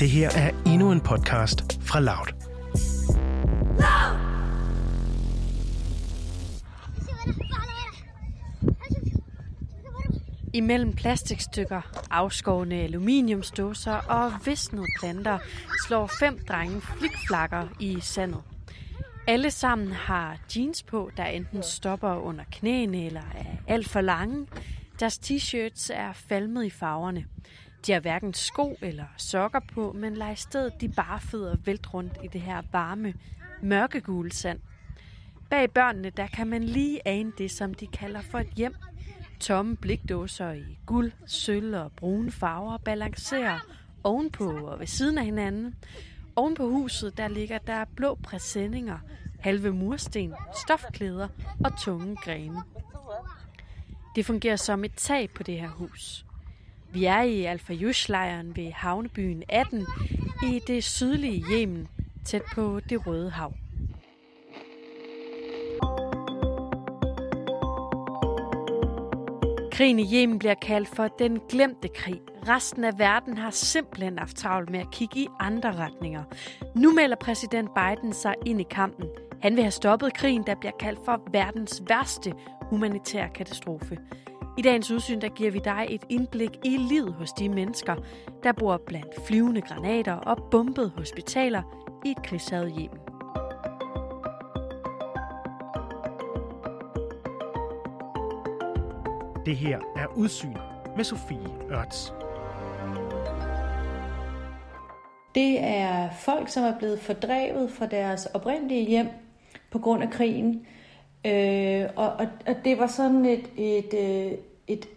Det her er endnu en podcast fra Loud. Imellem plastikstykker, afskårne aluminiumsdåser og visnede planter slår fem drenge flikflakker i sandet. Alle sammen har jeans på, der enten stopper under knæene eller er alt for lange. Deres t-shirts er falmet i farverne. De har hverken sko eller sokker på, men lader i stedet de bare fødder vælt rundt i det her varme, mørkegule sand. Bag børnene, der kan man lige ane det, som de kalder for et hjem. Tomme blikdåser i guld, sølv og brune farver balancerer ovenpå og ved siden af hinanden. Oven på huset, der ligger der blå præsendinger, halve mursten, stofklæder og tunge grene. Det fungerer som et tag på det her hus. Vi er i Alfa lejren ved havnebyen 18 i det sydlige Yemen, tæt på det Røde Hav. Krigen i Yemen bliver kaldt for den glemte krig. Resten af verden har simpelthen haft travlt med at kigge i andre retninger. Nu melder præsident Biden sig ind i kampen. Han vil have stoppet krigen, der bliver kaldt for verdens værste humanitære katastrofe. I dagens udsyn der giver vi dig et indblik i livet hos de mennesker, der bor blandt flyvende granater og bombede hospitaler i et krigshavet Yemen. Det her er Udsyn med Sofie Ørts. Det er folk, som er blevet fordrevet fra deres oprindelige hjem på grund af krigen. Øh, og, og, og det var sådan et, et, øh, et,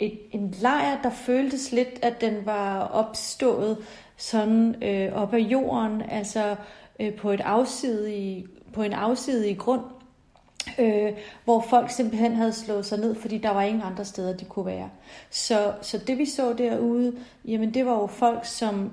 et, en lejr, der føltes lidt, at den var opstået sådan øh, op af jorden, altså øh, på, et afsidig, på en afsidig grund, øh, hvor folk simpelthen havde slået sig ned, fordi der var ingen andre steder, de kunne være. Så, så det vi så derude, jamen det var jo folk, som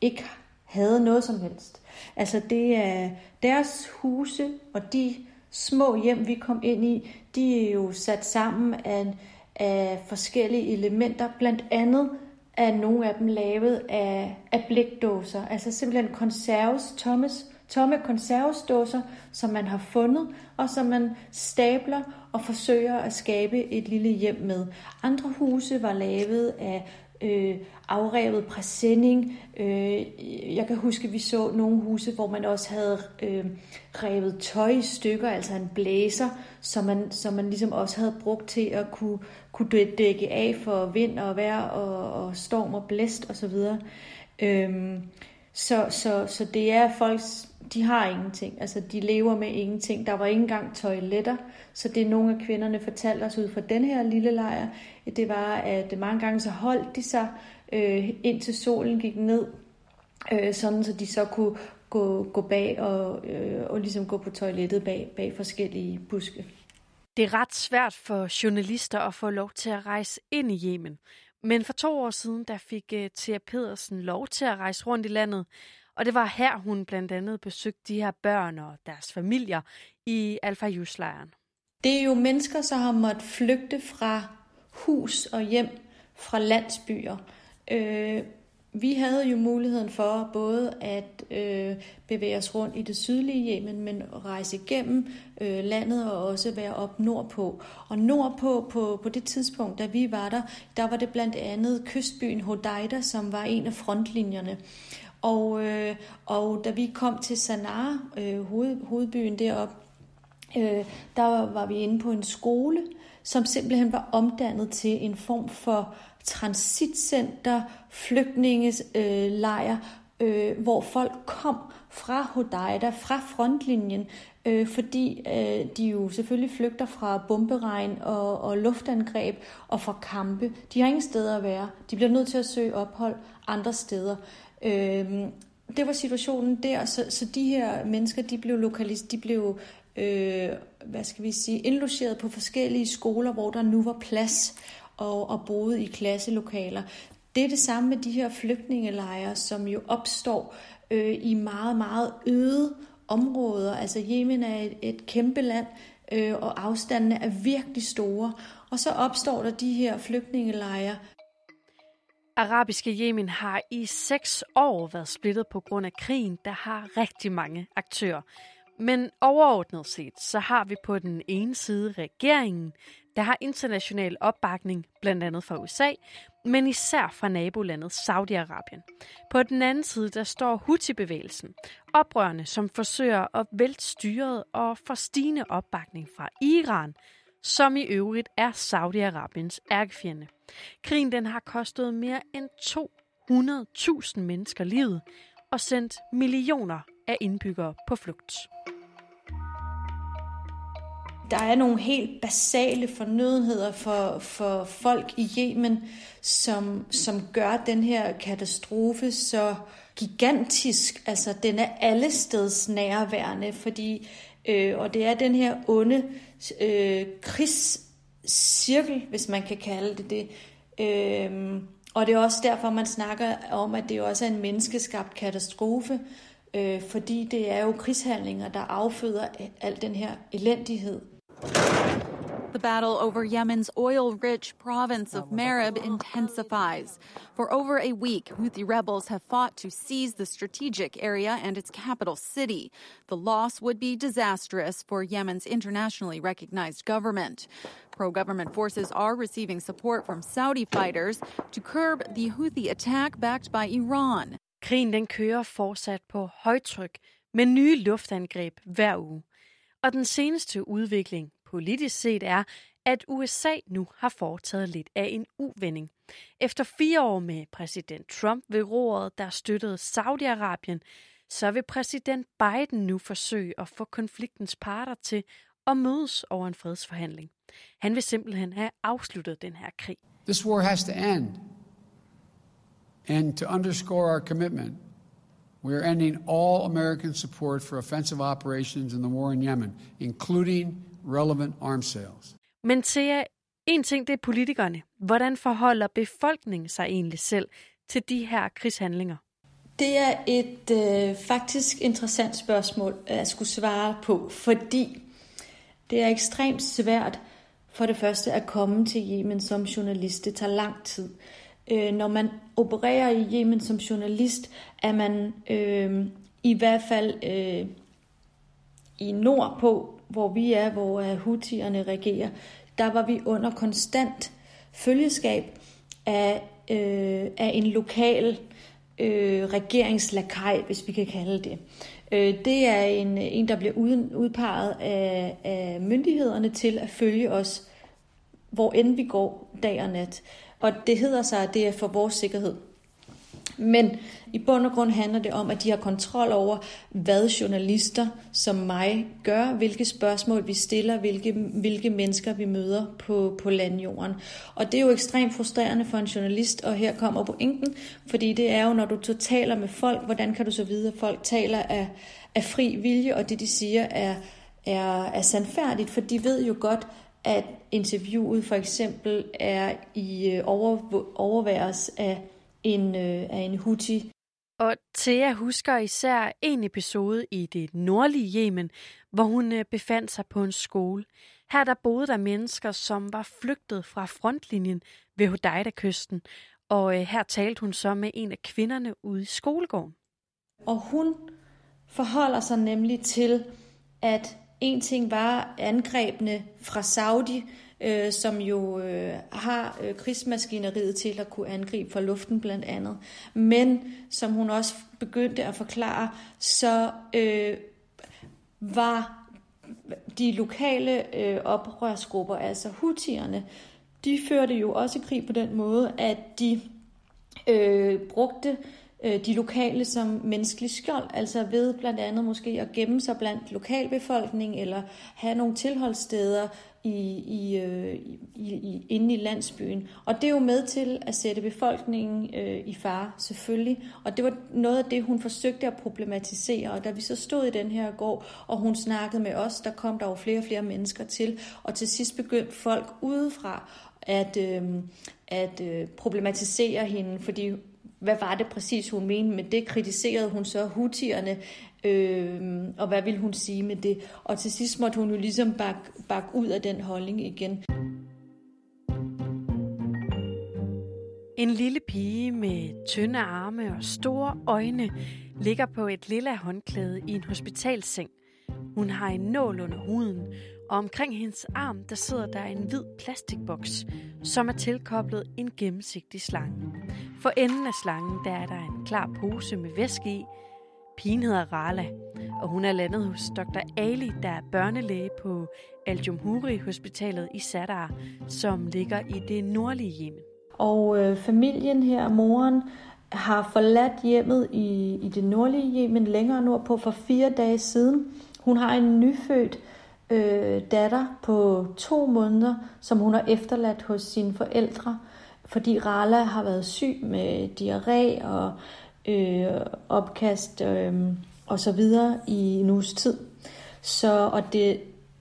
ikke havde noget som helst. Altså det er deres huse og de små hjem, vi kom ind i, de er jo sat sammen af, af forskellige elementer, blandt andet er nogle af dem lavet af, af blikdåser, altså simpelthen konserves, Thomas, tomme konservesdåser, som man har fundet, og som man stabler og forsøger at skabe et lille hjem med. Andre huse var lavet af øh, afrevet præsending. Øh, jeg kan huske, at vi så nogle huse, hvor man også havde øh, revet tøj i stykker, altså en blæser, som man, som man ligesom også havde brugt til at kunne, kunne dække af for vind og vejr og, og storm og blæst osv. Øh, så, så, så det er folks de har ingenting. Altså, de lever med ingenting. Der var ikke engang toiletter. Så det nogle af kvinderne fortalte os ud fra den her lille lejr, det var, at mange gange så holdt de sig, øh, indtil solen gik ned, øh, sådan så de så kunne gå, gå bag og, øh, og ligesom gå på toilettet bag, bag forskellige buske. Det er ret svært for journalister at få lov til at rejse ind i Yemen. Men for to år siden, der fik uh, Thea Pedersen lov til at rejse rundt i landet, og det var her, hun blandt andet besøgte de her børn og deres familier i Alfa lejren Det er jo mennesker, som har måttet flygte fra hus og hjem fra landsbyer. Øh, vi havde jo muligheden for både at øh, bevæge os rundt i det sydlige Yemen, men rejse igennem øh, landet og også være op nordpå. Og nordpå, på, på det tidspunkt, da vi var der, der var det blandt andet kystbyen Hodeida, som var en af frontlinjerne. Og, øh, og da vi kom til Sanaa, øh, hoved, hovedbyen deroppe, øh, der var vi inde på en skole, som simpelthen var omdannet til en form for transitcenter, flygtningelejr, øh, hvor folk kom fra Hodeida, fra frontlinjen, øh, fordi øh, de jo selvfølgelig flygter fra bomberegn og, og luftangreb og fra kampe. De har ingen steder at være. De bliver nødt til at søge ophold andre steder. Øh, det var situationen der, så, så de her mennesker, de blev lokalis- de blev, øh, hvad skal vi sige, indlogeret på forskellige skoler, hvor der nu var plads og, og boede i klasselokaler. Det er det samme med de her flygtningelejre, som jo opstår øh, i meget, meget øde områder. Altså Yemen er et, et kæmpe land, øh, og afstandene er virkelig store. Og så opstår der de her flygtningelejre arabiske Yemen har i seks år været splittet på grund af krigen, der har rigtig mange aktører. Men overordnet set, så har vi på den ene side regeringen, der har international opbakning, blandt andet fra USA, men især fra nabolandet Saudi-Arabien. På den anden side, der står Houthi-bevægelsen, oprørende, som forsøger at vælte styret og få stigende opbakning fra Iran, som i øvrigt er Saudi-Arabiens ærkefjende. Krigen den har kostet mere end 200.000 mennesker livet og sendt millioner af indbyggere på flugt. Der er nogle helt basale fornødenheder for, for folk i Yemen, som, som gør den her katastrofe så gigantisk. Altså, den er allesteds nærværende, fordi, øh, og det er den her onde øh, krigscirkel, hvis man kan kalde det det. Øh, og det er også derfor, man snakker om, at det også er en menneskeskabt katastrofe, øh, fordi det er jo krigshandlinger, der afføder al den her elendighed. The battle over Yemen's oil rich province of Marib intensifies. For over a week, Houthi rebels have fought to seize the strategic area and its capital city. The loss would be disastrous for Yemen's internationally recognized government. Pro government forces are receiving support from Saudi fighters to curb the Houthi attack backed by Iran. Krigen den kører fortsat på højtryk med nye luftangreb hver uge. Og den seneste udvikling politisk set er, at USA nu har foretaget lidt af en uvending. Efter fire år med præsident Trump ved roret, der støttede Saudi-Arabien, så vil præsident Biden nu forsøge at få konfliktens parter til at mødes over en fredsforhandling. Han vil simpelthen have afsluttet den her krig. This war has to end. And to underscore our commitment, we are ending all American support for offensive operations in the war in Yemen, including relevant arms sales. Men til en ting det er politikerne. Hvordan forholder befolkningen sig egentlig selv til de her krigshandlinger? Det er et øh, faktisk interessant spørgsmål at skulle svare på, fordi det er ekstremt svært for det første at komme til Yemen som journalist. Det tager lang tid. Øh, når man opererer i Yemen som journalist, er man øh, i hvert fald øh, i nord på hvor vi er, hvor øh, hutierne regerer, der var vi under konstant følgeskab af, øh, af en lokal øh, regeringslakaj, hvis vi kan kalde det. Øh, det er en, en der bliver uden, udpeget af, af myndighederne til at følge os, hvor end vi går dag og nat. Og det hedder sig, at det er for vores sikkerhed. Men i bund og grund handler det om, at de har kontrol over, hvad journalister som mig gør, hvilke spørgsmål vi stiller, hvilke, hvilke mennesker vi møder på, på landjorden. Og det er jo ekstremt frustrerende for en journalist, og her kommer pointen, fordi det er jo, når du taler med folk, hvordan kan du så vide, at folk taler af, af fri vilje, og det de siger er, er, er sandfærdigt, for de ved jo godt, at interviewet for eksempel er i øh, over, overværes af en, øh, af en Houthi. Og Thea husker især en episode i det nordlige Yemen, hvor hun øh, befandt sig på en skole. Her der boede der mennesker, som var flygtet fra frontlinjen ved Hodeida-kysten, og øh, her talte hun så med en af kvinderne ude i skolegården. Og hun forholder sig nemlig til, at en ting var angrebene fra Saudi, øh, som jo øh, har øh, krigsmaskineriet til at kunne angribe fra luften blandt andet. Men som hun også begyndte at forklare, så øh, var de lokale øh, oprørsgrupper, altså hutierne, de førte jo også krig på den måde, at de øh, brugte øh, Øh, de lokale som menneskelig skjold, altså ved blandt andet måske at gemme sig blandt lokalbefolkningen eller have nogle tilholdssteder i, i, øh, i, i, inde i landsbyen. Og det er jo med til at sætte befolkningen øh, i fare, selvfølgelig. Og det var noget af det, hun forsøgte at problematisere. Og da vi så stod i den her gård, og hun snakkede med os, der kom der jo flere og flere mennesker til. Og til sidst begyndte folk udefra at, øh, at øh, problematisere hende, fordi hvad var det præcis, hun mente med det? Kritiserede hun så hutierne, øh, og hvad ville hun sige med det? Og til sidst måtte hun jo ligesom bakke bak ud af den holdning igen. En lille pige med tynde arme og store øjne ligger på et lille håndklæde i en hospitalseng. Hun har en nål under huden, og omkring hendes arm der sidder der en hvid plastikboks, som er tilkoblet en gennemsigtig slange. For enden af slangen der er der en klar pose med væske i. Pigen hedder Rala, og hun er landet hos Dr. Ali, der er børnelæge på Al Jumhuri Hospitalet i Sadar, som ligger i det nordlige Yemen. Og øh, familien her, moren, har forladt hjemmet i, i det nordlige Yemen længere nordpå for fire dage siden. Hun har en nyfødt øh, datter på to måneder, som hun har efterladt hos sine forældre, fordi Rala har været syg med diarré og øh, opkast øh, og så videre i en uges tid. Så, og det,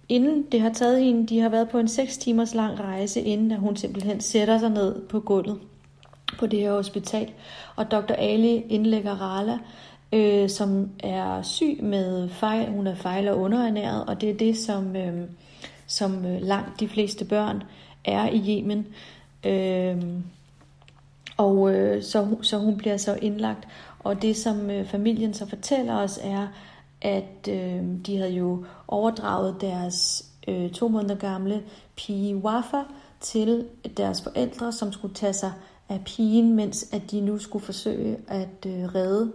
inden det har taget hende, de har været på en 6 timers lang rejse, inden at hun simpelthen sætter sig ned på gulvet på det her hospital. Og Dr. Ali indlægger Rala, øh, som er syg med fejl. Hun er fejl og underernæret, og det er det, som, øh, som øh, langt de fleste børn er i Yemen. Øh, og øh, så, så hun bliver så indlagt. Og det, som øh, familien så fortæller os, er, at øh, de havde jo overdraget deres øh, to måneder gamle pige Wafa til deres forældre, som skulle tage sig af pigen, mens at de nu skulle forsøge at øh, redde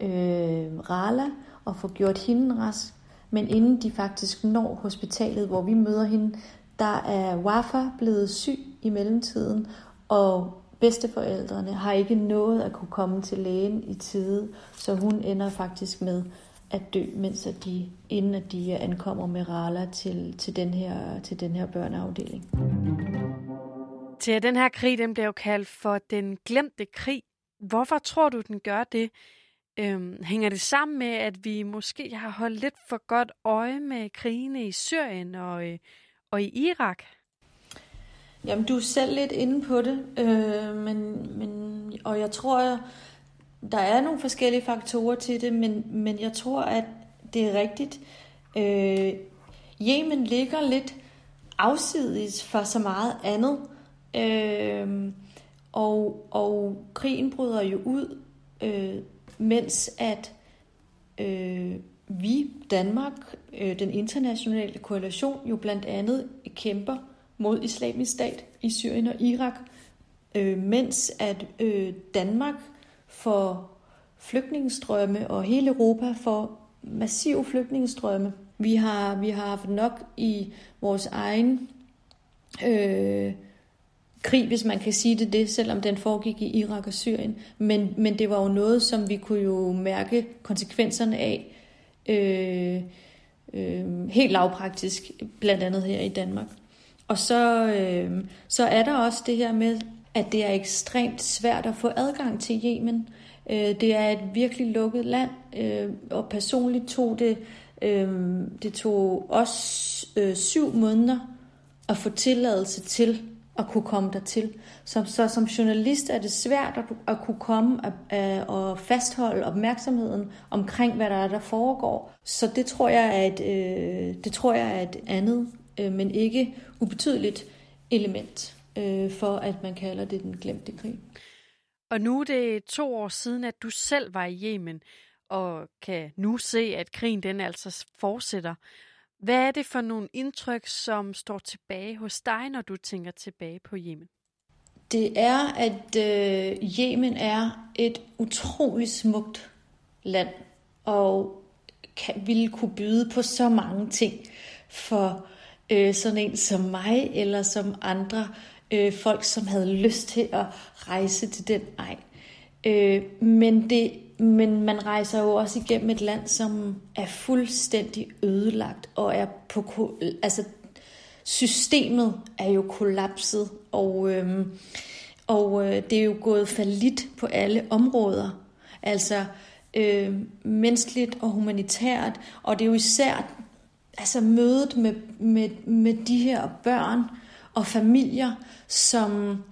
øh, Rala og få gjort hende rask. Men inden de faktisk når hospitalet, hvor vi møder hende, der er Wafa blevet syg i mellemtiden, og bedsteforældrene har ikke nået at kunne komme til lægen i tide, så hun ender faktisk med at dø, mens at de, inden at de ankommer med Rala til, til, den her, til den her børneafdeling. Til den her krig, den bliver jo kaldt for den glemte krig. Hvorfor tror du, den gør det? Øhm, hænger det sammen med, at vi måske har holdt lidt for godt øje med krigene i Syrien og, øh, og i Irak? Jamen, du er selv lidt inde på det, øh, men, men, og jeg tror, der er nogle forskellige faktorer til det, men, men jeg tror, at det er rigtigt. Øh, Yemen ligger lidt afsides for så meget andet, øh, og, og krigen bryder jo ud, øh, mens at øh, vi, Danmark, øh, den internationale koalition, jo blandt andet kæmper mod islamisk stat i Syrien og Irak, øh, mens at øh, Danmark får flygtningestrømme, og hele Europa får massive flygtningestrømme. Vi har, vi har haft nok i vores egen øh, krig, hvis man kan sige det, det, selvom den foregik i Irak og Syrien. Men, men det var jo noget, som vi kunne jo mærke konsekvenserne af øh, øh, helt lavpraktisk, blandt andet her i Danmark. Og så, øh, så er der også det her med, at det er ekstremt svært at få adgang til Yemen. Øh, det er et virkelig lukket land, øh, og personligt tog det, øh, det tog også øh, syv måneder at få tilladelse til at kunne komme dertil. Så, så som journalist er det svært at, at kunne komme og, og fastholde opmærksomheden omkring, hvad der er, der foregår. Så det tror jeg er et, øh, det tror jeg er et andet, øh, men ikke ubetydeligt element øh, for, at man kalder det den glemte krig. Og nu er det to år siden, at du selv var i Yemen, og kan nu se, at krigen den altså fortsætter. Hvad er det for nogle indtryk, som står tilbage hos dig, når du tænker tilbage på Yemen? Det er, at øh, Yemen er et utroligt smukt land, og kan, ville kunne byde på så mange ting for øh, sådan en som mig, eller som andre øh, folk, som havde lyst til at rejse til den ej. Øh, men, det, men man rejser jo også igennem et land, som er fuldstændig ødelagt, og er på, altså systemet er jo kollapset, og, øhm, og øh, det er jo gået falit på alle områder. Altså øh, menneskeligt og humanitært, og det er jo især altså mødet med, med, med de her børn og familier, som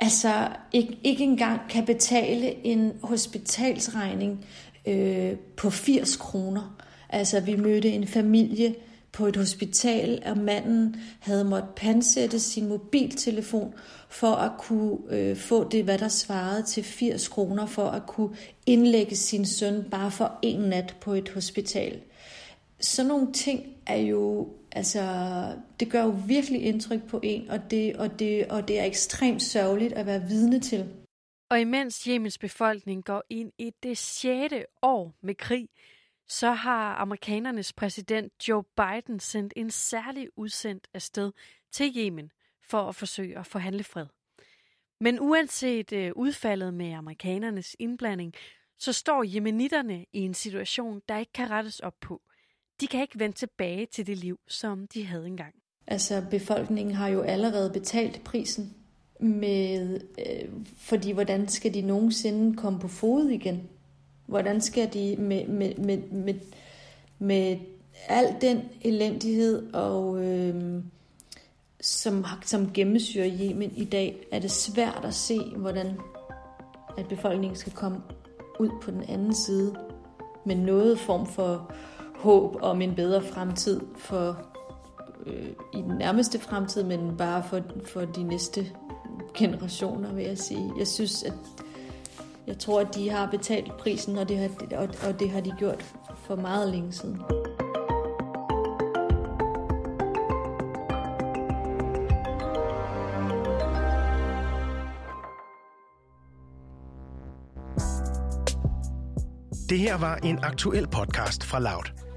altså ikke, ikke engang kan betale en hospitalsregning øh, på 80 kroner. Altså vi mødte en familie på et hospital, og manden havde måttet pansætte sin mobiltelefon for at kunne øh, få det, hvad der svarede til 80 kroner, for at kunne indlægge sin søn bare for en nat på et hospital. Sådan nogle ting er jo, altså, det gør jo virkelig indtryk på en, og det, og det, og det er ekstremt sørgeligt at være vidne til. Og imens Jemens befolkning går ind i det sjette år med krig, så har amerikanernes præsident Joe Biden sendt en særlig udsendt afsted til Yemen for at forsøge at forhandle fred. Men uanset øh, udfaldet med amerikanernes indblanding, så står jemenitterne i en situation, der ikke kan rettes op på. De kan ikke vende tilbage til det liv, som de havde engang. Altså befolkningen har jo allerede betalt prisen med, øh, fordi hvordan skal de nogensinde komme på fod igen? Hvordan skal de med, med, med, med, med al den elendighed, og øh, som, som gennemsyrer Yemen i dag, er det svært at se, hvordan at befolkningen skal komme ud på den anden side med noget form for håb om en bedre fremtid for øh, i den nærmeste fremtid, men bare for, for de næste generationer, vil jeg sige. Jeg synes, at jeg tror, at de har betalt prisen, og det har, og, og det har de gjort for meget længe siden. Det her var en aktuel podcast fra Loud.